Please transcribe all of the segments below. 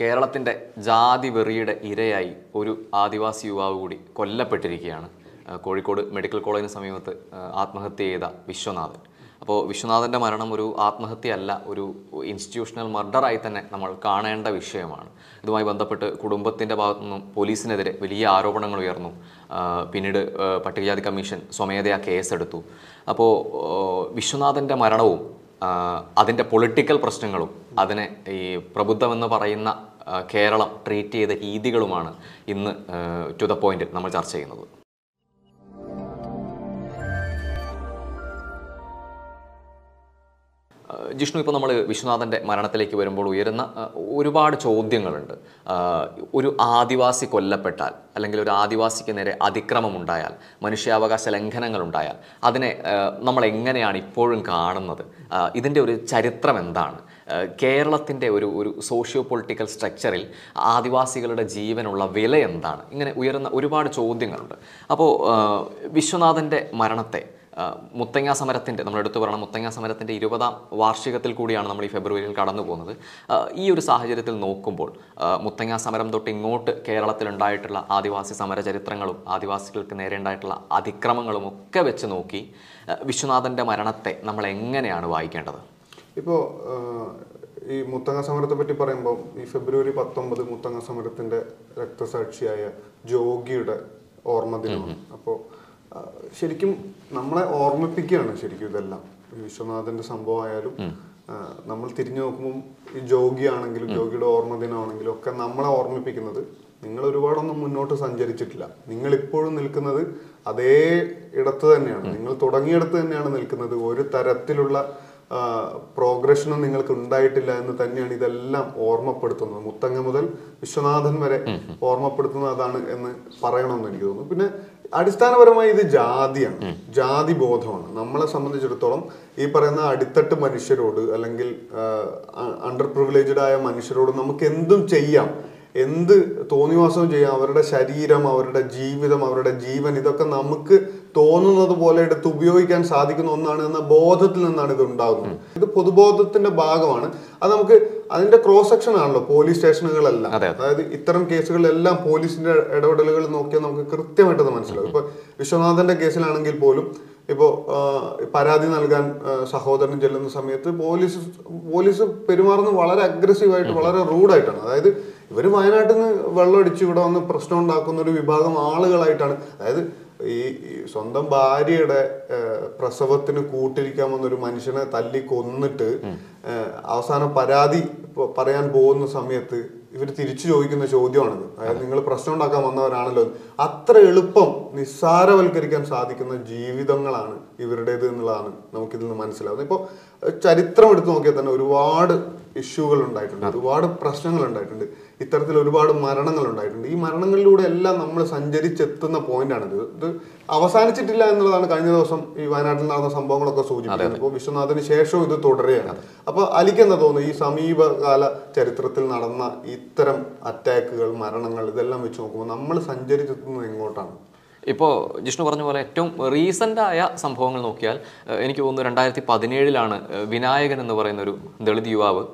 കേരളത്തിന്റെ ജാതി വെറിയുടെ ഇരയായി ഒരു ആദിവാസി യുവാവ് കൂടി കൊല്ലപ്പെട്ടിരിക്കുകയാണ്. കോഴിക്കോട് മെഡിക്കൽ കോളേജിന് സമീപത്ത് ആത്മഹത്യ ചെയ്ത വിശ്വനാഥൻ. അപ്പോൾ വിശ്വനാഥന്റെ മരണം ഒരു ആത്മഹത്യയല്ല ഒരു ഇൻസ്റ്റിറ്റ്യൂഷണൽ മർഡറായി തന്നെ നമ്മൾ കാണേണ്ട വിഷയമാണ്. ഇതുമായി ബന്ധപ്പെട്ട് കുടുംബത്തിന്റെ ഭാഗത്തു നിന്നും പോലീസിനെതിരെ വലിയ ആരോപണങ്ങൾ ഉയർന്നു. പിന്നീട് പട്ടികജാതി കമ്മീഷൻ സ്വമേധയാ കേസെടുത്തു. അപ്പോൾ വിശ്വനാഥന്റെ മരണവും അതിന്റെ പൊളിറ്റിക്കൽ പ്രശ്നങ്ങളും അതിനെ ഈ പ്രബുദ്ധമെന്ന് പറയുന്ന കേരളം ട്രീറ്റ് ചെയ്ത രീതികളുമാണ് ഇന്ന് ടു ദ പോയിന്റ് നമ്മൾ ചർച്ച ചെയ്യുന്നത്. ജിഷ്ണു ഇപ്പോൾ നമ്മൾ വിശ്വനാഥന്റെ മരണത്തിലേക്ക് വരുമ്പോൾ ഉയരുന്ന ഒരുപാട് ചോദ്യങ്ങളുണ്ട്. ഒരു ആദിവാസി കൊല്ലപ്പെട്ടാൽ അല്ലെങ്കിൽ ഒരു ആദിവാസിക്ക് നേരെ അതിക്രമം ഉണ്ടായാൽ മനുഷ്യാവകാശ ലംഘനങ്ങൾ ഉണ്ടായാൽ അതിനെ നമ്മൾ എങ്ങനെയാണ് ഇപ്പോഴും കാണുന്നത്? ഇതിന്റെ ഒരു ചരിത്രം എന്താണ്? കേരളത്തിന്റെ ഒരു ഒരു സോഷ്യോ പൊളിറ്റിക്കൽ സ്ട്രക്ചറിൽ ആദിവാസികളുടെ ജീവനുള്ള വില എന്താണ്? ഇങ്ങനെ ഉയർന്ന ഒരുപാട് ചോദ്യങ്ങളുണ്ട്. അപ്പോൾ വിശ്വനാഥന്റെ മരണത്തെ മുത്തങ്ങ സമരത്തിന്റെ നമ്മൾ എടുത്തു പറയണം മുത്തങ്ങ സമരത്തിന്റെ ഇരുപതാം വാർഷികത്തിൽ കൂടിയാണ് നമ്മൾ ഈ ഫെബ്രുവരിയിൽ കടന്നു പോകുന്നത്. ഈ ഒരു സാഹചര്യത്തിൽ നോക്കുമ്പോൾ മുത്തങ്ങ സമരം തൊട്ട് ഇങ്ങോട്ട് കേരളത്തിലുണ്ടായിട്ടുള്ള ആദിവാസി സമര ചരിത്രങ്ങളും ആദിവാസികൾക്ക് നേരെ ഉണ്ടായിട്ടുള്ള അതിക്രമങ്ങളും ഒക്കെ വെച്ച് നോക്കി വിശ്വനാഥന്റെ മരണത്തെ നമ്മൾ എങ്ങനെയാണ് വായിക്കേണ്ടത്? ഇപ്പോൾ ഈ മുത്തങ്ങ സമരത്തെ പറ്റി പറയുമ്പോൾ ഈ ഫെബ്രുവരി പത്തൊമ്പത് മുത്തങ്ങ സമരത്തിന്റെ രക്തസാക്ഷിയായ ജോഗിയുടെ ഓർമ്മ ദിനമാണ്. അപ്പോൾ ശരിക്കും നമ്മളെ ഓർമ്മിപ്പിക്കുകയാണ് ശരിക്കും ഇതെല്ലാം. വിശ്വനാഥന്റെ സംഭവമായാലും നമ്മൾ തിരിഞ്ഞു നോക്കുമ്പോൾ ഈ ജോഗി ആണെങ്കിലും ജോഗിയുടെ ഓർമ്മ ദിനമാണെങ്കിലും ഒക്കെ നമ്മളെ ഓർമ്മിപ്പിക്കുന്നത് നിങ്ങൾ ഒരുപാടൊന്നും മുന്നോട്ട് സഞ്ചരിച്ചിട്ടില്ല. നിങ്ങൾ ഇപ്പോഴും നിൽക്കുന്നത് അതേ ഇടത്ത് തന്നെയാണ്. നിങ്ങൾ തുടങ്ങിയിടത്ത് തന്നെയാണ് നിൽക്കുന്നത് ഒരു തരത്തിലുള്ള പ്രോഗ്രഷനും നിങ്ങൾക്ക് ഉണ്ടായിട്ടില്ല എന്ന് തന്നെയാണ് ഇതെല്ലാം ഓർമ്മപ്പെടുത്തുന്നത്. മുത്തങ്ങ മുതൽ വിശ്വനാഥൻ വരെ ഓർമ്മപ്പെടുത്തുന്നത് അതാണ് എന്ന് പറയണമെന്ന് എനിക്ക് തോന്നുന്നു. പിന്നെ അടിസ്ഥാനപരമായി ഇത് ജാതിയാണ്. ജാതി ബോധമാണ്. നമ്മളെ സംബന്ധിച്ചിടത്തോളം ഈ പറയുന്ന അടിത്തട്ട് മനുഷ്യരോട് അല്ലെങ്കിൽ അണ്ടർ പ്രിവിലേജ്ഡ് ആയ മനുഷ്യരോട് നമുക്ക് എന്തും ചെയ്യാം. എന്ത് തോന്നിവാസവും ചെയ്യാം അവരുടെ ശരീരം അവരുടെ ജീവിതം അവരുടെ ജീവൻ ഇതൊക്കെ നമുക്ക് തോന്നുന്നത് പോലെ എടുത്ത് ഉപയോഗിക്കാൻ സാധിക്കുന്ന ഒന്നാണ് എന്ന ബോധത്തിൽ നിന്നാണ് ഇത് ഉണ്ടാകുന്നത്. ഇത് പൊതുബോധത്തിന്റെ ഭാഗമാണ്. അത് നമുക്ക് അതിന്റെ ക്രോസ് സെക്ഷൻ ആണല്ലോ പോലീസ് സ്റ്റേഷനുകളെല്ലാം. അതായത് ഇത്തരം കേസുകളിലെല്ലാം പോലീസിന്റെ ഇടപെടലുകൾ നോക്കിയാൽ നമുക്ക് കൃത്യമായിട്ട് അത് മനസ്സിലാവും ഇപ്പൊ വിശ്വനാഥന്റെ കേസിലാണെങ്കിൽ പോലും ഇപ്പോ പരാതി നൽകാൻ സഹോദരൻ ചെല്ലുന്ന സമയത്ത് പോലീസ് പോലീസ് പെരുമാറുന്നത് വളരെ അഗ്രസീവായിട്ട് വളരെ റൂഡായിട്ടാണ് അതായത് ഇവർ വയനാട്ടിൽ നിന്ന് വെള്ളമടിച്ച് ഇവിടെ വന്ന് പ്രശ്നം ഉണ്ടാക്കുന്ന ഒരു വിഭാഗം ആളുകളായിട്ടാണ്. അതായത് ഈ സ്വന്തം ഭാര്യയുടെ പ്രസവത്തിന് കൂട്ടിരിക്കാൻ വന്ന ഒരു മനുഷ്യനെ തല്ലി കൊന്നിട്ട് അവസാനം പരാതി പറയാൻ പോകുന്ന സമയത്ത് ഇവർ തിരിച്ചു ചോദിക്കുന്ന ചോദ്യമാണിത്. അതായത് നിങ്ങൾ പ്രശ്നം ഉണ്ടാക്കാൻ വന്നവരാണല്ലോ അത്ര എളുപ്പം നിസ്സാരവൽക്കരിക്കാൻ സാധിക്കുന്ന ജീവിതങ്ങളാണ് ഇവരുടേത് എന്നുള്ളതാണ് നമുക്കിതിൽ നിന്ന് മനസ്സിലാവുന്നത്. ഇപ്പോൾ ചരിത്രം എടുത്തു നോക്കിയാൽ തന്നെ ഒരുപാട് ഇഷ്യൂകൾ ഉണ്ടായിട്ടുണ്ട്. ഒരുപാട് പ്രശ്നങ്ങൾ ഉണ്ടായിട്ടുണ്ട്. ഇത്തരത്തിൽ ഒരുപാട് മരണങ്ങൾ ഉണ്ടായിട്ടുണ്ട്. ഈ മരണങ്ങളിലൂടെ എല്ലാം നമ്മൾ സഞ്ചരിച്ചെത്തുന്ന പോയിന്റാണിത് ഇത് അവസാനിച്ചിട്ടില്ല എന്നുള്ളതാണ് കഴിഞ്ഞ ദിവസം ഈ വയനാട്ടിൽ നടന്ന സംഭവങ്ങളൊക്കെ സൂചിപ്പിക്കുന്നത്. അപ്പോൾ വിശ്വനാഥിന് ശേഷവും ഇത് തുടരുകയാണ്. അപ്പോൾ അലിക്കെന്ന് തോന്നുന്നു ഈ സമീപകാല ചരിത്രത്തിൽ നടന്ന ഇത്തരം അറ്റാക്കുകൾ മരണങ്ങൾ ഇതെല്ലാം വെച്ച് നോക്കുമ്പോൾ നമ്മൾ സഞ്ചരിച്ചെത്തുന്നത് എങ്ങോട്ടാണ്? ഇപ്പോൾ ജിഷ്ണു പറഞ്ഞ പോലെ ഏറ്റവും റീസെന്റായ സംഭവങ്ങൾ നോക്കിയാൽ എനിക്ക് തോന്നുന്നു രണ്ടായിരത്തി പതിനേഴിലാണ് വിനായകൻ എന്ന് പറയുന്ന ഒരു ദളിത് യുവാവ്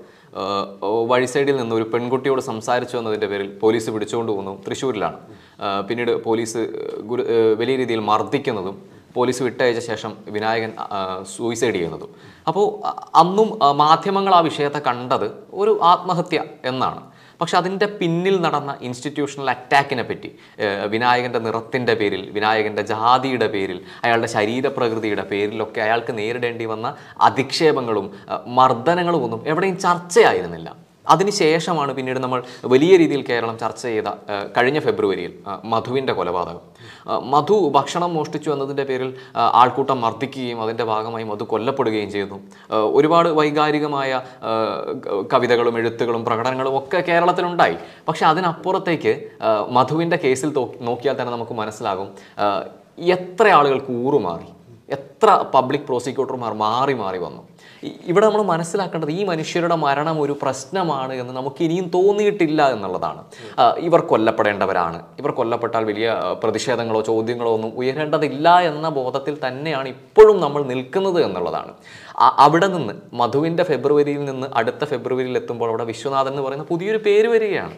വഴി സൈഡിൽ നിന്ന് ഒരു പെൺകുട്ടിയോട് സംസാരിച്ചു എന്നതിന്റെ പേരിൽ പോലീസ് പിടിച്ചുകൊണ്ട് പോകുന്നു തൃശ്ശൂരിലാണ്. പിന്നീട് പോലീസ് ഗുരു വലിയ രീതിയിൽ മർദ്ദിക്കുന്നതും പോലീസ് വിട്ടയച്ച ശേഷം വിനായകൻ സൂയിസൈഡ് ചെയ്യുന്നതും. അപ്പോൾ അന്നും മാധ്യമങ്ങൾ ആ വിഷയത്തെ കണ്ടത് ഒരു ആത്മഹത്യ എന്നാണ്. പക്ഷെ അതിന്റെ പിന്നിൽ നടന്ന ഇൻസ്റ്റിറ്റ്യൂഷണൽ അറ്റാക്കിനെ പറ്റി വിനായകന്റെ നിറത്തിന്റെ പേരിൽ വിനായകന്റെ ജാതിയുടെ പേരിൽ അയാളുടെ ശരീരപ്രകൃതിയുടെ പേരിലൊക്കെ അയാൾക്ക് നേരിടേണ്ടി വന്ന അധിക്ഷേപങ്ങളും മർദ്ദനങ്ങളും ഒന്നും എവിടെയും ചർച്ചയായിരുന്നില്ല. അതിനുശേഷമാണ് പിന്നീട് നമ്മൾ വലിയ രീതിയിൽ കേരളം ചർച്ച ചെയ്ത കഴിഞ്ഞ ഫെബ്രുവരിയിൽ മധുവിന്റെ കൊലപാതകം. മധു ഭക്ഷണം മോഷ്ടിച്ചു എന്നതിന്റെ പേരിൽ ആൾക്കൂട്ടം മർദ്ദിക്കുകയും അതിന്റെ ഭാഗമായി മധു കൊല്ലപ്പെടുകയും ചെയ്തു. ഒരുപാട് വൈകാരികമായ കവിതകളും എഴുത്തുകളും പ്രകടനങ്ങളും ഒക്കെ കേരളത്തിലുണ്ടായി. പക്ഷെ അതിനപ്പുറത്തേക്ക് മധുവിന്റെ കേസിൽ നോക്കിയാൽ തന്നെ നമുക്ക് മനസ്സിലാകും എത്ര ആളുകൾക്ക് ഊറുമാറി എത്ര പബ്ലിക് പ്രോസിക്യൂട്ടർമാർ മാറി മാറി വന്നു. ഇവിടെ നമ്മൾ മനസ്സിലാക്കേണ്ടത് ഈ മനുഷ്യരുടെ മരണം ഒരു പ്രശ്നമാണ് എന്ന് നമുക്ക് ഇനിയും തോന്നിയിട്ടില്ല എന്നുള്ളതാണ്. ഇവർ കൊല്ലപ്പെടേണ്ടവരാണ്. ഇവർ കൊല്ലപ്പെട്ടാൽ വലിയ പ്രതിഷേധങ്ങളോ ചോദ്യങ്ങളോ ഒന്നും ഉയരേണ്ടതില്ല എന്ന ബോധത്തിൽ തന്നെയാണ് ഇപ്പോഴും നമ്മൾ നിൽക്കുന്നത് എന്നുള്ളതാണ്. അവിടെ നിന്ന് മധുവിന്റെ ഫെബ്രുവരിയിൽ നിന്ന് അടുത്ത ഫെബ്രുവരിയിൽ എത്തുമ്പോൾ അവിടെ വിശ്വനാഥൻ എന്ന് പറയുന്ന പുതിയൊരു പേര് വരികയാണ്.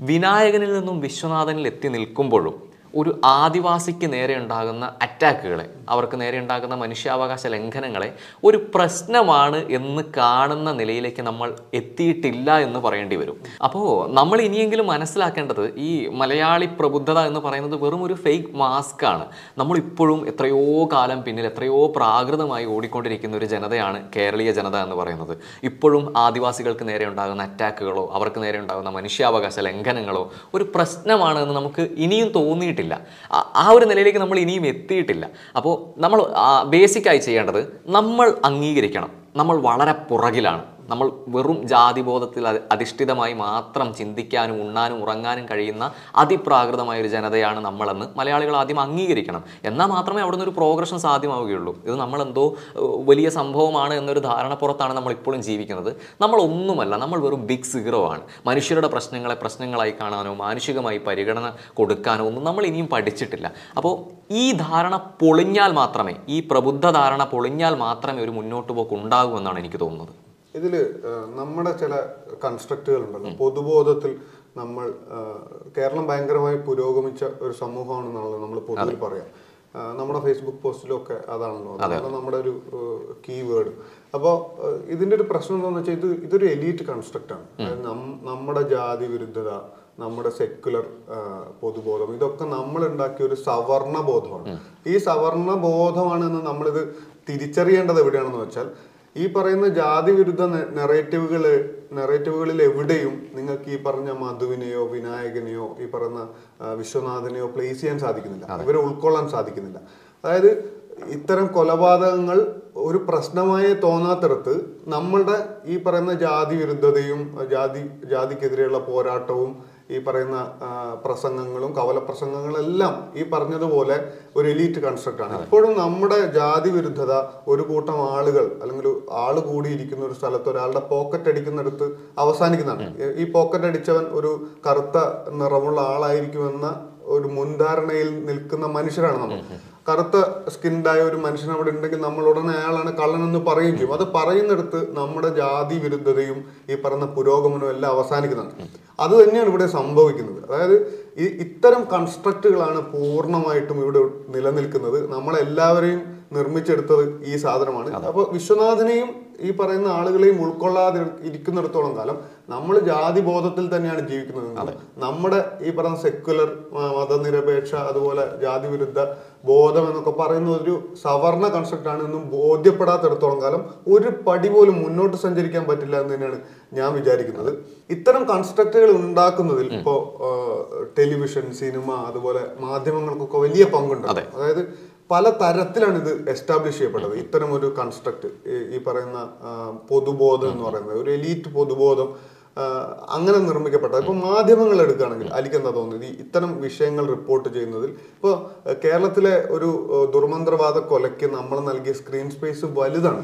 വിനായകനിൽ നിന്നും വിശ്വനാഥനിൽ എത്തി നിൽക്കുമ്പോഴും ഒരു ആദിവാസിക്ക് നേരെ ഉണ്ടാകുന്ന അറ്റാക്കുകളെ അവർക്ക് നേരെ ഉണ്ടാകുന്ന മനുഷ്യാവകാശ ലംഘനങ്ങളെ ഒരു പ്രശ്നമാണ് എന്ന് കാണുന്ന നിലയിലേക്ക് നമ്മൾ എത്തിയിട്ടില്ല എന്ന് പറയേണ്ടി വരും. അപ്പോൾ നമ്മൾ ഇനിയെങ്കിലും മനസ്സിലാക്കേണ്ടത് ഈ മലയാളി പ്രബുദ്ധത എന്ന് പറയുന്നത് വെറും ഒരു ഫേക്ക് മാസ്ക് ആണ്. നമ്മൾ ഇപ്പോഴും എത്രയോ കാലം പിന്നിൽ എത്രയോ പ്രാകൃതമായി ഓടിക്കൊണ്ടിരിക്കുന്ന ഒരു ജനതയാണ് കേരളീയ ജനത എന്ന് പറയുന്നത്. ഇപ്പോഴും ആദിവാസികൾക്ക് നേരെ ഉണ്ടാകുന്ന അറ്റാക്കുകളോ അവർക്ക് നേരെ ഉണ്ടാകുന്ന മനുഷ്യാവകാശ ലംഘനങ്ങളോ ഒരു പ്രശ്നമാണ് എന്ന് നമുക്ക് ഇനിയും തോന്നിയിട്ടില്ല. ആ- ആ ഒരു നിലയിലേക്ക് നമ്മൾ ഇനിയും എത്തിയിട്ടില്ല. അപ്പോൾ നമ്മൾ ബേസിക്കായി ചെയ്യേണ്ടത് നമ്മൾ അംഗീകരിക്കണം. നമ്മൾ വളരെ പുറകിലാണ്. നമ്മൾ വെറും ജാതിബോധത്തിൽ അധി- അധിഷ്ഠിതമായി മാത്രം ചിന്തിക്കാനും ഉണ്ണാനും ഉറങ്ങാനും കഴിയുന്ന അതിപ്രാകൃതമായ ഒരു ജനതയാണ് നമ്മളെന്ന് മലയാളികൾ ആദ്യം അംഗീകരിക്കണം. എന്നാൽ മാത്രമേ അവിടുന്ന് ഒരു പ്രോഗ്രഷൻ സാധ്യമാവുകയുള്ളൂ. ഇത് നമ്മളെന്തോ വലിയ സംഭവമാണ് എന്നൊരു ധാരണപ്പുറത്താണ് നമ്മൾ ഇപ്പോഴും ജീവിക്കുന്നത്. നമ്മൾ ഒന്നുമല്ല നമ്മൾ വെറും ബിഗ് സീറോ ആണ്. മനുഷ്യരുടെ പ്രശ്നങ്ങളെ പ്രശ്നങ്ങളായി കാണാനോ മാനുഷികമായി പരിഗണന കൊടുക്കാനോ ഒന്നും നമ്മൾ ഇനിയും പഠിച്ചിട്ടില്ല. അപ്പോൾ ഈ ധാരണ പൊളിഞ്ഞാൽ മാത്രമേ ഈ പ്രബുദ്ധ ധാരണ പൊളിഞ്ഞാൽ മാത്രമേ ഒരു മുന്നോട്ട് പോക്ക് ഉണ്ടാകൂ എന്നാണ് എനിക്ക് തോന്നുന്നത്. ഏഹ്, നമ്മുടെ ചില കൺസ്ട്രക്റ്റുകൾ ഉണ്ടല്ലോ പൊതുബോധത്തിൽ നമ്മൾ കേരളം ഭയങ്കരമായി പുരോഗമിച്ച ഒരു സമൂഹമാണെന്നുള്ളത് നമ്മൾ പൊതുവിൽ പറയാം. നമ്മുടെ ഫേസ്ബുക്ക് പോസ്റ്റിലൊക്കെ അതാണല്ലോ. അതാണ് നമ്മുടെ ഒരു കീവേഡ് അപ്പോൾ ഇതിന്റെ ഒരു പ്രശ്നം എന്താണെന്ന് വെച്ചാൽ ഇത് ഇതൊരു എലീറ്റ് കൺസ്ട്രക്റ്റ് ആണ്. നമ്മുടെ ജാതി വിരുദ്ധത നമ്മുടെ സെക്യുലർ പൊതുബോധം ഇതൊക്കെ നമ്മൾ ഉണ്ടാക്കിയ ഒരു സവർണ ബോധമാണ്. ഈ സവർണ ബോധമാണെന്ന് നമ്മളിത് തിരിച്ചറിയേണ്ടത് എവിടെയാണെന്ന് വെച്ചാൽ ഈ പറയുന്ന ജാതി വിരുദ്ധ നെറേറ്റീവുകൾ നെറേറ്റീവുകളിൽ എവിടെയും നിങ്ങൾക്ക് ഈ പറഞ്ഞ മധുവിനെയോ വിനായകനെയോ ഈ പറയുന്ന വിശ്വനാഥനെയോ പ്ലേസ് ചെയ്യാൻ സാധിക്കുന്നില്ല. ഇവരെ ഉൾക്കൊള്ളാൻ സാധിക്കുന്നില്ല. അതായത് ഇത്തരം കൊലപാതകങ്ങൾ ഒരു പ്രശ്നമായി തോന്നാത്തിടത്ത് നമ്മളുടെ ഈ പറയുന്ന ജാതി വിരുദ്ധതയും ജാതി ജാതിക്കെതിരെയുള്ള പോരാട്ടവും ഈ പറയുന്ന പ്രസംഗങ്ങളും കവല പ്രസംഗങ്ങളും എല്ലാം ഈ പറഞ്ഞതുപോലെ ഒരു എലീറ്റ് കൺസ്ട്രക്റ്റ് ആണ് ഇപ്പോഴും നമ്മുടെ ജാതി വിരുദ്ധത ഒരു കൂട്ടം ആളുകൾ അല്ലെങ്കിൽ ആൾ ആൾ കൂടിയിരിക്കുന്ന ഒരു സ്ഥലത്ത് ഒരാളുടെ പോക്കറ്റ് അടിക്കുന്നിടത്ത് അവസാനിക്കുന്നതാണ്. ഈ- ഈ പോക്കറ്റ് അടിച്ചവൻ ഒരു കറുത്ത നിറമുള്ള ആളായിരിക്കുമെന്ന ഒരു മുൻധാരണയിൽ നിൽക്കുന്ന മനുഷ്യരാണ് നമ്മൾ. കറുത്ത സ്കിൻഡായ ഒരു മനുഷ്യൻ അവിടെ ഉണ്ടെങ്കിൽ നമ്മൾ ഉടനെ അയാളാണ് കള്ളനെന്ന് പറയുകയും ചെയ്യും. അത് പറയുന്നിടത്ത് നമ്മുടെ ജാതി വിരുദ്ധതയും ഈ പറയുന്ന പുരോഗമനവും എല്ലാം അവസാനിക്കുന്നതാണ് അത് തന്നെയാണ് ഇവിടെ സംഭവിക്കുന്നത്. അതായത് ഈ ഇത്തരം കൺസ്ട്രക്റ്റുകളാണ് പൂർണമായിട്ടും ഇവിടെ നിലനിൽക്കുന്നത്. നമ്മളെല്ലാവരെയും നിർമ്മിച്ചെടുത്തത് ഈ സാധനമാണ്. അപ്പോൾ വിശ്വനാഥനെയും ഈ പറയുന്ന ആളുകളെയും ഉൾക്കൊള്ളാതെ ഇരിക്കുന്നിടത്തോളം കാലം നമ്മൾ ജാതി ബോധത്തിൽ തന്നെയാണ് ജീവിക്കുന്നത്. നമ്മുടെ ഈ പറഞ്ഞ സെക്യുലർ മതനിരപേക്ഷ അതുപോലെ ജാതി വിരുദ്ധ ബോധം എന്നൊക്കെ പറയുന്ന ഒരു സവർണ കൺസെപ്റ്റ് ആണ് ഇന്നും ബോധ്യപ്പെടാത്തിടത്തോളം കാലം ഒരു പടി പോലും മുന്നോട്ട് സഞ്ചരിക്കാൻ പറ്റില്ല എന്ന് തന്നെയാണ് ഞാൻ വിചാരിക്കുന്നത്. ഇത്തരം കൺസ്ട്രക്റ്റുകൾ ഉണ്ടാക്കുന്നതിൽ ഇപ്പോ ടെലിവിഷൻ സിനിമ അതുപോലെ മാധ്യമങ്ങൾക്കൊക്കെ വലിയ പങ്കുണ്ട്. അതായത് പല തരത്തിലാണ് ഇത് എസ്റ്റാബ്ലിഷ് ചെയ്യപ്പെട്ടത്. ഇത്തരം ഒരു കൺസ്ട്രക്ട് ഈ പറയുന്ന പൊതുബോധം എന്ന് പറയുന്നത്. ഒരു എലീറ്റ് പൊതുബോധം അങ്ങനെ നിർമ്മിക്കപ്പെട്ടത് ഇപ്പൊ മാധ്യമങ്ങൾ എടുക്കുകയാണെങ്കിൽ അലിക്ക് എന്താ തോന്നുന്നത്? ഈ ഇത്തരം വിഷയങ്ങൾ റിപ്പോർട്ട് ചെയ്യുന്നതിൽ ഇപ്പോൾ കേരളത്തിലെ ഒരു ദുർമന്ത്രവാദ കൊലയ്ക്ക് നമ്മൾ നൽകിയ സ്ക്രീൻ സ്പേസ് വലുതാണ്.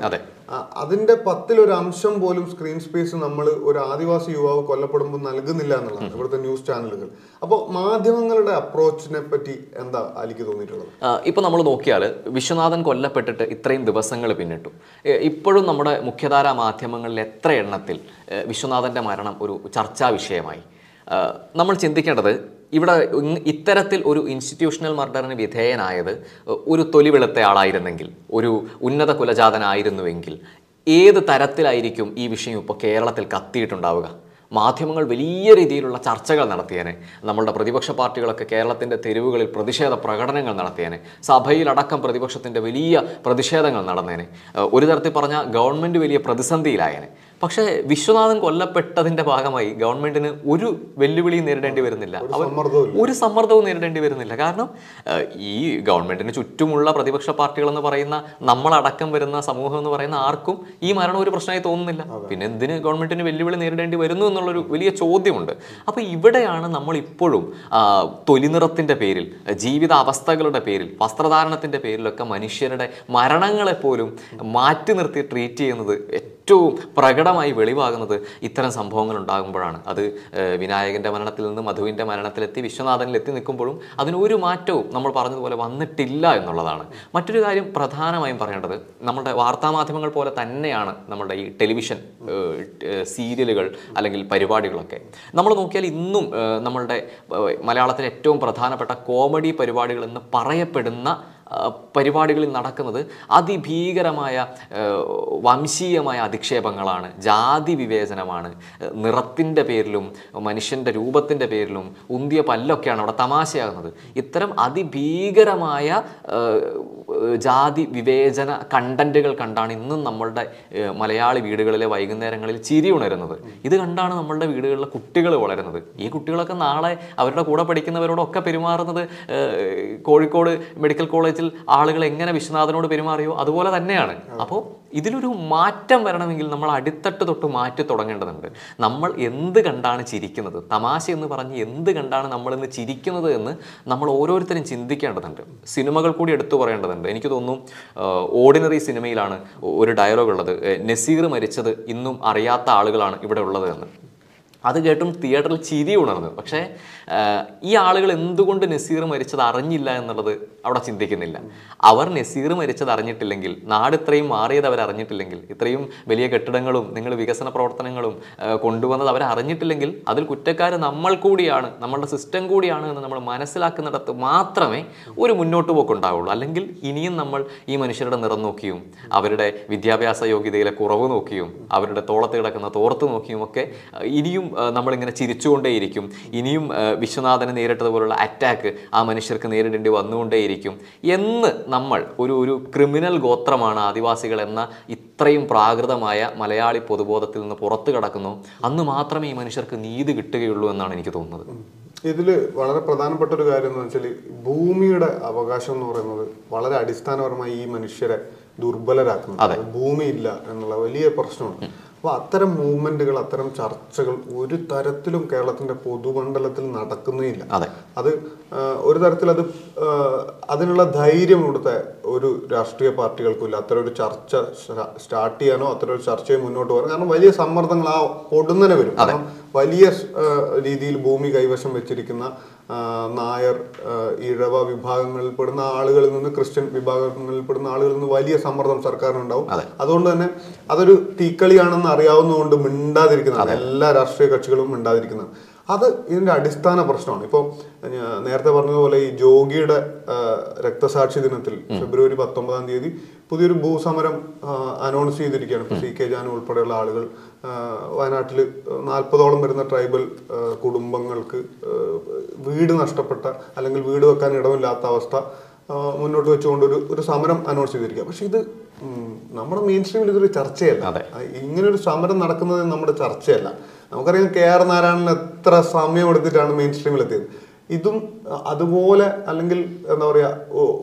അതിന്റെ പത്തിലൊരു അംശം പോലും സ്ക്രീൻ സ്പേസ് നമ്മൾ ഒരു ആദിവാസി യുവാവ് കൊല്ലപ്പെടുമ്പോൾ നൽകുന്നില്ല എന്നുള്ളതാണ്. ഇവിടുത്തെ ന്യൂസ് ചാനലുകൾ. അപ്പോൾ മാധ്യമങ്ങളുടെ അപ്രോച്ചിനെ പറ്റി എന്താ അലിക്ക് തോന്നിയിട്ടുള്ളത്? ഇപ്പോൾ നമ്മൾ നോക്കിയാൽ വിശ്വനാഥൻ കൊല്ലപ്പെട്ടിട്ട് ഇത്രയും ദിവസങ്ങൾ പിന്നിട്ടു. ഇപ്പോഴും നമ്മുടെ മുഖ്യധാരാ മാധ്യമങ്ങളിൽ എത്ര എണ്ണത്തിൽ വിശ്വനാഥന്റെ വിശ്വനാഥന്റെ മരണം ഒരു ചർച്ചാ വിഷയമായി. നമ്മൾ ചിന്തിക്കേണ്ടത് ഇവിടെ ഇത്തരത്തിൽ ഒരു ഇൻസ്റ്റിറ്റ്യൂഷണൽ മർഡറിന് വിധേയനായത് ഒരു തൊലി ആളായിരുന്നെങ്കിൽ ഒരു ഉന്നത കുലജാതനായിരുന്നുവെങ്കിൽ ഏത് തരത്തിലായിരിക്കും ഈ വിഷയം ഇപ്പോൾ കേരളത്തിൽ കത്തിയിട്ടുണ്ടാവുക? മാധ്യമങ്ങൾ വലിയ രീതിയിലുള്ള ചർച്ചകൾ നടത്തിയേനെ നമ്മളുടെ പ്രതിപക്ഷ പാർട്ടികളൊക്കെ കേരളത്തിന്റെ തെരുവുകളിൽ പ്രതിഷേധ പ്രകടനങ്ങൾ നടത്തിയേനെ സഭയിലടക്കം പ്രതിപക്ഷത്തിന്റെ വലിയ പ്രതിഷേധങ്ങൾ നടന്നേനെ. ഒരു തരത്തിൽ പറഞ്ഞാൽ ഗവൺമെന്റ് വലിയ പ്രതിസന്ധിയിലായേനെ. പക്ഷേ വിശ്വനാഥൻ കൊല്ലപ്പെട്ടതിന്റെ ഭാഗമായി ഗവൺമെന്റിന് ഒരു വെല്ലുവിളിയും നേരിടേണ്ടി വരുന്നില്ല. ഒരു സമ്മർദ്ദവും നേരിടേണ്ടി വരുന്നില്ല. കാരണം ഈ ഗവൺമെന്റിന് ചുറ്റുമുള്ള പ്രതിപക്ഷ പാർട്ടികൾ എന്ന് പറയുന്ന നമ്മളടക്കം വരുന്ന സമൂഹം എന്ന് പറയുന്ന ആർക്കും ഈ മരണം ഒരു പ്രശ്നമായി തോന്നുന്നില്ല. പിന്നെ എന്തിന് ഗവൺമെന്റിന് വെല്ലുവിളി നേരിടേണ്ടി വരുന്നു എന്നുള്ളൊരു വലിയ ചോദ്യമുണ്ട്. അപ്പൊ ഇവിടെയാണ് നമ്മൾ ഇപ്പോഴും ആ, തൊലിനിറത്തിന്റെ പേരിൽ ജീവിത അവസ്ഥകളുടെ പേരിൽ വസ്ത്രധാരണത്തിന്റെ പേരിലൊക്കെ മനുഷ്യരുടെ മരണങ്ങളെ പോലും മാറ്റി നിർത്തി ട്രീറ്റ് ചെയ്യുന്നത് ഏറ്റവും പ്രകടമായി വെളിവാകുന്നത് ഇത്തരം സംഭവങ്ങൾ ഉണ്ടാകുമ്പോഴാണ്. അത് വിനായകന്റെ മരണത്തിൽ നിന്ന് മധുവിന്റെ മരണത്തിലെത്തി വിശ്വനാഥനിൽ എത്തി നിൽക്കുമ്പോഴും അതിനൊരു മാറ്റവും നമ്മൾ പറഞ്ഞതുപോലെ വന്നിട്ടില്ല എന്നുള്ളതാണ്. മറ്റൊരു കാര്യം പ്രധാനമായും പറയേണ്ടത് നമ്മുടെ വാർത്താമാധ്യമങ്ങൾ പോലെ തന്നെയാണ് നമ്മുടെ ഈ ടെലിവിഷൻ സീരിയലുകൾ അല്ലെങ്കിൽ പരിപാടികളൊക്കെ. നമ്മൾ നോക്കിയാൽ ഇന്നും നമ്മളുടെ മലയാളത്തിലെ ഏറ്റവും പ്രധാനപ്പെട്ട കോമഡി പരിപാടികൾ എന്ന് പറയപ്പെടുന്ന പരിപാടികളിൽ നടക്കുന്നത് അതിഭീകരമായ വംശീയമായ അധിക്ഷേപങ്ങളാണ്. ജാതി വിവേചനമാണ്. നിറത്തിന്റെ പേരിലും മനുഷ്യന്റെ രൂപത്തിന്റെ പേരിലും ഉന്തിയ പല്ലൊക്കെയാണ് അവിടെ തമാശയാകുന്നത്. ഇത്തരം അതിഭീകരമായ ജാതി വിവേചന കണ്ടന്റുകൾ കണ്ടാണ് ഇന്നും നമ്മളുടെ മലയാളി വീടുകളിലെ വൈകുന്നേരങ്ങളിൽ ചിരി ഉണരുന്നത്. ഇത് കണ്ടാണ് നമ്മളുടെ വീടുകളിലെ കുട്ടികൾ വളരുന്നത്. ഈ കുട്ടികളൊക്കെ നാളെ അവരുടെ കൂടെ പഠിക്കുന്നവരോടൊക്കെ പെരുമാറുന്നത് കോഴിക്കോട് മെഡിക്കൽ കോളേജിൽ ആളുകൾ എങ്ങനെ വിശ്വനാഥനോട് പെരുമാറിയോ അതുപോലെ തന്നെയാണ്. അപ്പോൾ ഇതിലൊരു മാറ്റം വരണമെങ്കിൽ നമ്മൾ അടിത്തട്ട് തൊട്ട് മാറ്റി തുടങ്ങേണ്ടതുണ്ട്. നമ്മൾ എന്ത് കണ്ടാണ് ചിരിക്കുന്നത്? തമാശ എന്ന് പറഞ്ഞ് എന്ത് കണ്ടാണ് നമ്മൾ ഇന്ന് ചിരിക്കുന്നത് എന്ന് നമ്മൾ ഓരോരുത്തരും ചിന്തിക്കേണ്ടതുണ്ട്. സിനിമകൾ കൂടി എടുത്തു പറയേണ്ടതുണ്ട്. എനിക്ക് തോന്നുന്നു ഓർഡിനറി സിനിമയിലാണ് ഒരു ഡയലോഗ് ഉള്ളത്. നസീർ മരിച്ചത് ഇന്നും അറിയാത്ത ആളുകളാണ് ഇവിടെ ഉള്ളത് എന്ന്. അത് കേട്ടും തിയേറ്ററിൽ ചിരി ഉണർന്നു. പക്ഷേ ഈ ആളുകൾ എന്തുകൊണ്ട് നസീർ മരിച്ചത് അറിഞ്ഞില്ല എന്നുള്ളത് അവിടെ ചിന്തിക്കുന്നില്ല. അവർ നസീർ മരിച്ചത് അറിഞ്ഞിട്ടില്ലെങ്കിൽ നാട് ഇത്രയും മാറിയത് അവർ അറിഞ്ഞിട്ടില്ലെങ്കിൽ ഇത്രയും വലിയ കെട്ടിടങ്ങളും നിങ്ങൾ വികസന പ്രവർത്തനങ്ങളും കൊണ്ടുവന്നത് അവർ അറിഞ്ഞിട്ടില്ലെങ്കിൽ അതിൽ കുറ്റക്കാർ നമ്മൾ കൂടിയാണ് നമ്മളുടെ സിസ്റ്റം കൂടിയാണ് എന്ന് നമ്മൾ മനസ്സിലാക്കുന്നിടത്ത് മാത്രമേ ഒരു മുന്നോട്ട് പോക്ക് ഉണ്ടാവുള്ളൂ അല്ലെങ്കിൽ ഇനിയും നമ്മൾ ഈ മനുഷ്യരുടെ നിറം നോക്കിയും അവരുടെ വിദ്യാഭ്യാസ യോഗ്യതയിലെ കുറവ് നോക്കിയും അവരുടെ തോളത്ത് കിടക്കുന്ന തോർത്ത് നോക്കിയും ഒക്കെ ഇനിയും നമ്മളിങ്ങനെ ചിരിച്ചുകൊണ്ടേയിരിക്കും. ഇനിയും വിശ്വനാഥനെ നേരിട്ടതുപോലുള്ള അറ്റാക്ക് ആ മനുഷ്യർക്ക് നേരിടേണ്ടി വന്നുകൊണ്ടേയിരിക്കും എന്ന് നമ്മൾ ഒരു ഒരു ക്രിമിനൽ ഗോത്രമാണ് ആദിവാസികൾ എന്ന ഇത്രയും പ്രാകൃതമായ മലയാളി പൊതുബോധത്തിൽ നിന്ന് പുറത്തു കടക്കുന്നു. അന്ന് മാത്രമേ ഈ മനുഷ്യർക്ക് നീതി കിട്ടുകയുള്ളൂ എന്നാണ് എനിക്ക് തോന്നുന്നത്. ഇതിൽ വളരെ പ്രധാനപ്പെട്ട ഒരു കാര്യം എന്ന് വെച്ചാൽ ഭൂമിയുടെ അവകാശം എന്ന് പറയുന്നത് വളരെ അടിസ്ഥാനപരമായി ഈ മനുഷ്യരെ ദുർബലരാക്കുന്നു. ഭൂമിയില്ല എന്നുള്ള വലിയ പ്രശ്നമാണ്. അപ്പൊ അത്തരം മൂവ്മെന്റുകൾ അത്തരം ചർച്ചകൾ ഒരു തരത്തിലും കേരളത്തിന്റെ പൊതുമണ്ഡലത്തിൽ നടക്കുന്നില്ല. അതെ. അത് ഒരു തരത്തിൽ അത് അതിനുള്ള ധൈര്യം ഇവിടുത്തെ ഒരു രാഷ്ട്രീയ പാർട്ടികൾക്കും ഇല്ല അത്തരം ഒരു ചർച്ച സ്റ്റാർട്ട് ചെയ്യാനോ അത്തരം ഒരു ചർച്ചയെ മുന്നോട്ട് പോകാൻ കാരണം വലിയ സമ്മർദ്ദങ്ങൾ ആ പൊടുന്നനെ വരും. കാരണം വലിയ രീതിയിൽ ഭൂമി കൈവശം വെച്ചിരിക്കുന്ന നായർ ഇഴവ വിഭാഗങ്ങളിൽ പെടുന്ന ആളുകളിൽ നിന്ന് ക്രിസ്ത്യൻ വിഭാഗങ്ങളിൽ പെടുന്ന ആളുകളിൽ നിന്ന് വലിയ സമ്മർദ്ദം സർക്കാരിനുണ്ടാവും. അതുകൊണ്ട് തന്നെ അതൊരു തീക്കളിയാണെന്ന് അറിയാവുന്നതുകൊണ്ട് മിണ്ടാതിരിക്കുന്നതാണ് എല്ലാ രാഷ്ട്രീയ കക്ഷികളും മിണ്ടാതിരിക്കുന്നത്. അത് ഇതിന്റെ അടിസ്ഥാന പ്രശ്നമാണ്. ഇപ്പോൾ നേരത്തെ പറഞ്ഞതുപോലെ ഈ ജോഗിയുടെ രക്തസാക്ഷി ദിനത്തിൽ ഫെബ്രുവരി പത്തൊമ്പതാം തീയതി പുതിയൊരു ഭൂസമരം അനൗൺസ് ചെയ്തിരിക്കുകയാണ്. ഇപ്പൊ സി കെ ജാനു ഉൾപ്പെടെയുള്ള ആളുകൾ വയനാട്ടിൽ നാൽപ്പതോളം വരുന്ന ട്രൈബൽ കുടുംബങ്ങൾക്ക് വീട് നഷ്ടപ്പെട്ട അല്ലെങ്കിൽ വീട് വെക്കാൻ ഇടമില്ലാത്ത അവസ്ഥ മുന്നോട്ട് വെച്ചുകൊണ്ട് ഒരു ഒരു സമരം അനൗൺസ് ചെയ്തിരിക്കുക. പക്ഷെ ഇത് നമ്മുടെ മെയിൻ സ്ട്രീമിൽ ഇതൊരു ചർച്ചയല്ല. ഇങ്ങനെ ഒരു സമരം നടക്കുന്നത് നമ്മുടെ ചർച്ചയല്ല. നമുക്കറിയാം കെ ആർ നാരായണൻ എത്ര സമയം എടുത്തിട്ടാണ് മെയിൻ സ്ട്രീമിൽ എത്തിയത്. ഇതും അതുപോലെ അല്ലെങ്കിൽ എന്താ പറയുക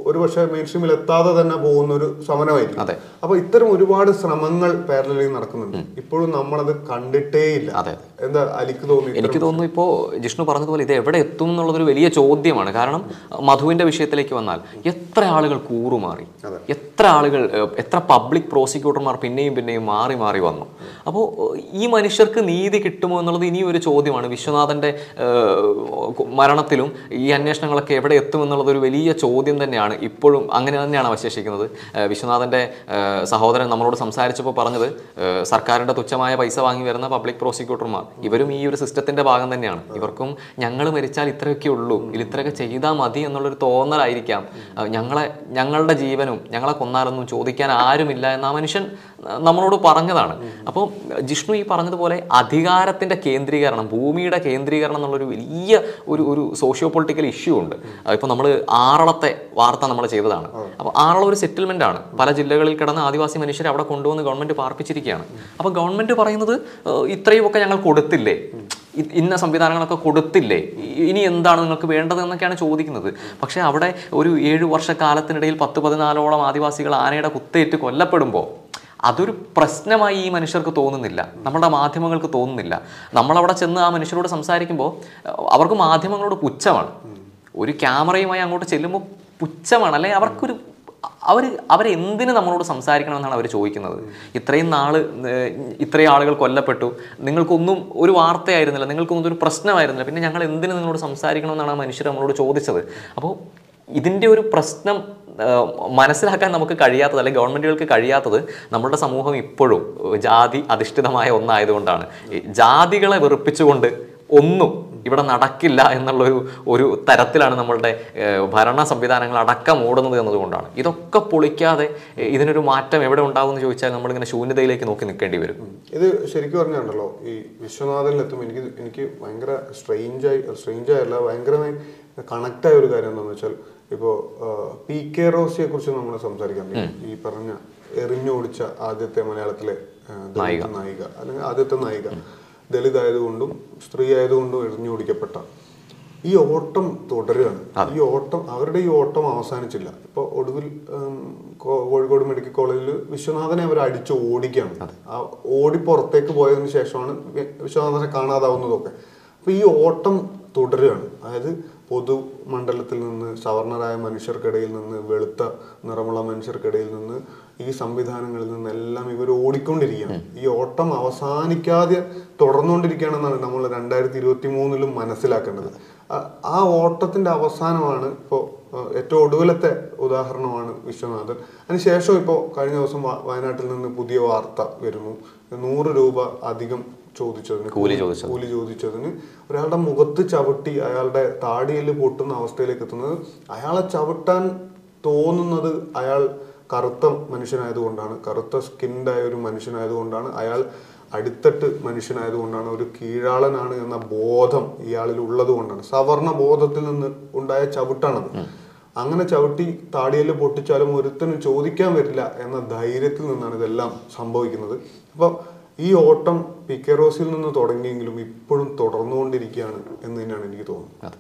ഒരു പക്ഷേ മെയിൻ സ്ട്രീമിൽ എത്താതെ തന്നെ പോകുന്ന ഒരു സമരമായിരിക്കും അതെ. അപ്പൊ ഇത്തരം ഒരുപാട് ശ്രമങ്ങൾ പാരലലിൽ നടക്കുന്നുണ്ട്. ഇപ്പോഴും നമ്മളത് കണ്ടിട്ടേയില്ല. അതെ. എന്താ അലിക്ക് തോന്നി എനിക്ക് തോന്നുന്നു ഇപ്പോൾ ജിഷ്ണു പറഞ്ഞതുപോലെ ഇത് എവിടെ എത്തും എന്നുള്ളതൊരു വലിയ ചോദ്യമാണ്. കാരണം മധുവിന്റെ വിഷയത്തിലേക്ക് വന്നാൽ എത്ര ആളുകൾ കൂറുമാറി? എത്ര ആളുകൾ എത്ര പബ്ലിക് പ്രോസിക്യൂട്ടർമാർ പിന്നെയും പിന്നെയും മാറി മാറി വന്നു? അപ്പോൾ ഈ മനുഷ്യർക്ക് നീതി കിട്ടുമോ എന്നുള്ളത് ഇനിയും ഒരു ചോദ്യമാണ്. വിശ്വനാഥന്റെ മരണത്തിലും ഈ അന്വേഷണങ്ങളൊക്കെ എവിടെ എത്തുമെന്നുള്ളത് ഒരു വലിയ ചോദ്യം തന്നെയാണ്. ഇപ്പോഴും അങ്ങനെ തന്നെയാണ് അവശേഷിക്കുന്നത്. വിശ്വനാഥന്റെ സഹോദരൻ നമ്മളോട് സംസാരിച്ചപ്പോൾ പറഞ്ഞത് സർക്കാരിന്റെ തുച്ഛമായ പൈസ വാങ്ങി വരുന്ന പബ്ലിക് പ്രോസിക്യൂട്ടർമാർ. ഇവരും ഈ ഒരു സിസ്റ്റത്തിന്റെ ഭാഗം തന്നെയാണ്. ഇവർക്കും ഞങ്ങൾ മരിച്ചാൽ ഇത്രയൊക്കെ ഉള്ളൂ. ഇതിൽ ഇത്രയൊക്കെ ചെയ്താൽ മതി എന്നുള്ളൊരു തോന്നലായിരിക്കാം. ഞങ്ങളെ ഞങ്ങളുടെ ജീവനും ഞങ്ങളെ കൊന്നാലൊന്നും ചോദിക്കാൻ ആരുമില്ല എന്ന ആ മനുഷ്യൻ നമ്മളോട് പറഞ്ഞതാണ്. അപ്പോൾ ജിഷ്ണു ഈ പറഞ്ഞതുപോലെ അധികാരത്തിന്റെ കേന്ദ്രീകരണം ഭൂമിയുടെ കേന്ദ്രീകരണം എന്നുള്ളൊരു വലിയ ഒരു ഒരു സോഷ്യോ പൊളിറ്റിക്കൽ ഇഷ്യൂ ഉണ്ട്. ഇപ്പോൾ നമ്മൾ ആറളത്തെ വാർത്ത നമ്മൾ ചെയ്തതാണ്. അപ്പോൾ ആറളം ഒരു സെറ്റിൽമെന്റ് ആണ്. പല ജില്ലകളിൽ കിടന്ന ആദിവാസി മനുഷ്യരെ അവിടെ കൊണ്ടുവന്ന് ഗവൺമെന്റ് പാർപ്പിച്ചിരിക്കുകയാണ് അപ്പോൾ ഗവൺമെന്റ് പറയുന്നത് ഇത്രയും ഇത്രയുമൊക്കെ ഞങ്ങൾ കൊടുത്തില്ലേ? ഇന്ന സംവിധാനങ്ങളൊക്കെ കൊടുത്തില്ലേ? ഇനി എന്താണ് നിങ്ങൾക്ക് വേണ്ടതെന്നൊക്കെയാണ് ചോദിക്കുന്നത്. പക്ഷേ അവിടെ ഒരു ഏഴു വർഷക്കാലത്തിനിടയിൽ പത്ത് പതിനാലോളം ആദിവാസികൾ ആനയുടെ കുത്തേറ്റ് കൊല്ലപ്പെടുമ്പോൾ അതൊരു പ്രശ്നമായി ഈ മനുഷ്യർക്ക് തോന്നുന്നില്ല. നമ്മുടെ മാധ്യമങ്ങൾക്ക് തോന്നുന്നില്ല. നമ്മളവിടെ ചെന്ന് ആ മനുഷ്യരോട് സംസാരിക്കുമ്പോൾ അവർക്ക് മാധ്യമങ്ങളോട് പുച്ഛമാണ്. ഒരു ക്യാമറയുമായി അങ്ങോട്ട് ചെല്ലുമ്പോൾ പുച്ഛമാണ്. അല്ലെങ്കിൽ അവർക്കൊരു അവർ അവരെന്തിന് നമ്മളോട് സംസാരിക്കണമെന്നാണ് അവർ ചോദിക്കുന്നത്. ഇത്രയും നാൾ ഇത്രയും ആളുകൾ കൊല്ലപ്പെട്ടു. നിങ്ങൾക്കൊന്നും ഒരു വാർത്തയായിരുന്നില്ല. നിങ്ങൾക്കൊന്നും ഒരു പ്രശ്നമായിരുന്നില്ല. പിന്നെ ഞങ്ങൾ എന്തിന് നിങ്ങളോട് സംസാരിക്കണമെന്നാണ് ആ മനുഷ്യർ നമ്മളോട് ചോദിച്ചത്. അപ്പോൾ ഇതിന്റെ ഒരു പ്രശ്നം മനസ്സിലാക്കാൻ നമുക്ക് കഴിയാത്തത് അല്ലെങ്കിൽ ഗവൺമെന്റുകൾക്ക് കഴിയാത്തത് നമ്മുടെ സമൂഹം ഇപ്പോഴും ജാതി അധിഷ്ഠിതമായ ഒന്നായതുകൊണ്ടാണ്. ജാതികളെ വെറുപ്പിച്ചുകൊണ്ട് ഒന്നും ഇവിടെ നടക്കില്ല എന്നുള്ളൊരു ഒരു തരത്തിലാണ് നമ്മളുടെ ഭരണ സംവിധാനങ്ങൾ അടക്കം ഓടുന്നത് എന്നതുകൊണ്ടാണ്. ഇതൊക്കെ പൊളിക്കാതെ ഇതിനൊരു മാറ്റം എവിടെ ഉണ്ടാവും എന്ന് ചോദിച്ചാൽ നമ്മളിങ്ങനെ ശൂന്യതയിലേക്ക് നോക്കി നിൽക്കേണ്ടി വരും. ഇത് ശരിക്കും പറഞ്ഞാണ്ടല്ലോ ഈ വിശ്വനാഥനിലെത്തുമ്പോൾ എനിക്ക് എനിക്ക് ഭയങ്കര സ്ട്രെയിഞ്ചായി സ്ട്രെയിഞ്ചായല്ല ഭയങ്കരമായി കണക്റ്റായ ഒരു കാര്യം എന്താണെന്ന് വെച്ചാൽ ഇപ്പോൾ പി കെ റോസിയെ കുറിച്ച് നമ്മൾ സംസാരിക്കാൻ ഈ പറഞ്ഞ എറിഞ്ഞോടിച്ച ആദ്യത്തെ മലയാളത്തിലെ ദളിത് നായിക. അല്ലെങ്കിൽ ആദ്യത്തെ നായിക. ദളിത് ആയതുകൊണ്ടും സ്ത്രീ ആയതുകൊണ്ടും എറിഞ്ഞോടിക്കപ്പെട്ട ഈ ഓട്ടം തുടരുകയാണ്. ഈ ഓട്ടം അവരുടെ ഈ ഓട്ടം അവസാനിച്ചില്ല. ഇപ്പൊ ഒടുവിൽ കോഴിക്കോട് മെഡിക്കൽ കോളേജിൽ വിശ്വനാഥനെ അവർ അടിച്ച് ഓടിക്കുകയാണ്. ആ ഓടി പുറത്തേക്ക് പോയതിനു ശേഷമാണ് വിശ്വനാഥനെ കാണാതാവുന്നതൊക്കെ. അപ്പൊ ഈ ഓട്ടം തുടരുകയാണ്. അതായത് പൊതുമണ്ഡലത്തിൽ നിന്ന് സവർണരായ മനുഷ്യർക്കിടയിൽ നിന്ന് വെളുത്ത നിറമുള്ള മനുഷ്യർക്കിടയിൽ നിന്ന് ഈ സംവിധാനങ്ങളിൽ നിന്നെല്ലാം ഇവർ ഓടിക്കൊണ്ടിരിക്കുകയാണ്. ഈ ഓട്ടം അവസാനിക്കാതെ തുടർന്നുകൊണ്ടിരിക്കുകയാണെന്നാണ് നമ്മൾ രണ്ടായിരത്തി ഇരുപത്തി മൂന്നിലും മനസ്സിലാക്കേണ്ടത്. ആ- ആ ഓട്ടത്തിന്റെ അവസാനമാണ് ഇപ്പോൾ ഏറ്റവും ഒടുവിലത്തെ ഉദാഹരണമാണ് വിശ്വനാഥൻ. അതിനുശേഷം ഇപ്പോൾ കഴിഞ്ഞ ദിവസം വയനാട്ടിൽ നിന്ന് പുതിയ വാർത്ത വരുന്നു. നൂറ് രൂപ അധികം ചോദിച്ചതിന് കൂലി ചോദിച്ചത്. കൂലി ചോദിച്ചതിന് ഒരാളുടെ മുഖത്ത് ചവിട്ടി അയാളുടെ താടിയിൽ പൊട്ടുന്ന അവസ്ഥയിലേക്ക് എത്തുന്നത് അയാളെ ചവിട്ടാൻ തോന്നുന്നത് അയാൾ കറുത്ത മനുഷ്യനായതുകൊണ്ടാണ്. കറുത്ത സ്കിൻഡായ ഒരു മനുഷ്യനായതുകൊണ്ടാണ്. അയാൾ അടിത്തട്ട് മനുഷ്യനായതുകൊണ്ടാണ്. ഒരു കീഴാളനാണ് എന്ന ബോധം ഇയാളിൽ ഉള്ളത് കൊണ്ടാണ് സവർണ ബോധത്തിൽ നിന്ന് ഉണ്ടായ ചവിട്ടാണത്. അങ്ങനെ ചവിട്ടി താടിയിൽ പൊട്ടിച്ചാലും ഒരുത്തനും ചോദിക്കാൻ വരില്ല എന്ന ധൈര്യത്തിൽ നിന്നാണ് ഇതെല്ലാം സംഭവിക്കുന്നത്. അപ്പൊ ഈ ഓട്ടം പിക്കറോസിൽ നിന്ന് തുടങ്ങിയെങ്കിലും ഇപ്പോഴും തുടർന്നുകൊണ്ടിരിക്കുകയാണ് എന്ന് തന്നെയാണ് എനിക്ക് തോന്നുന്നത്.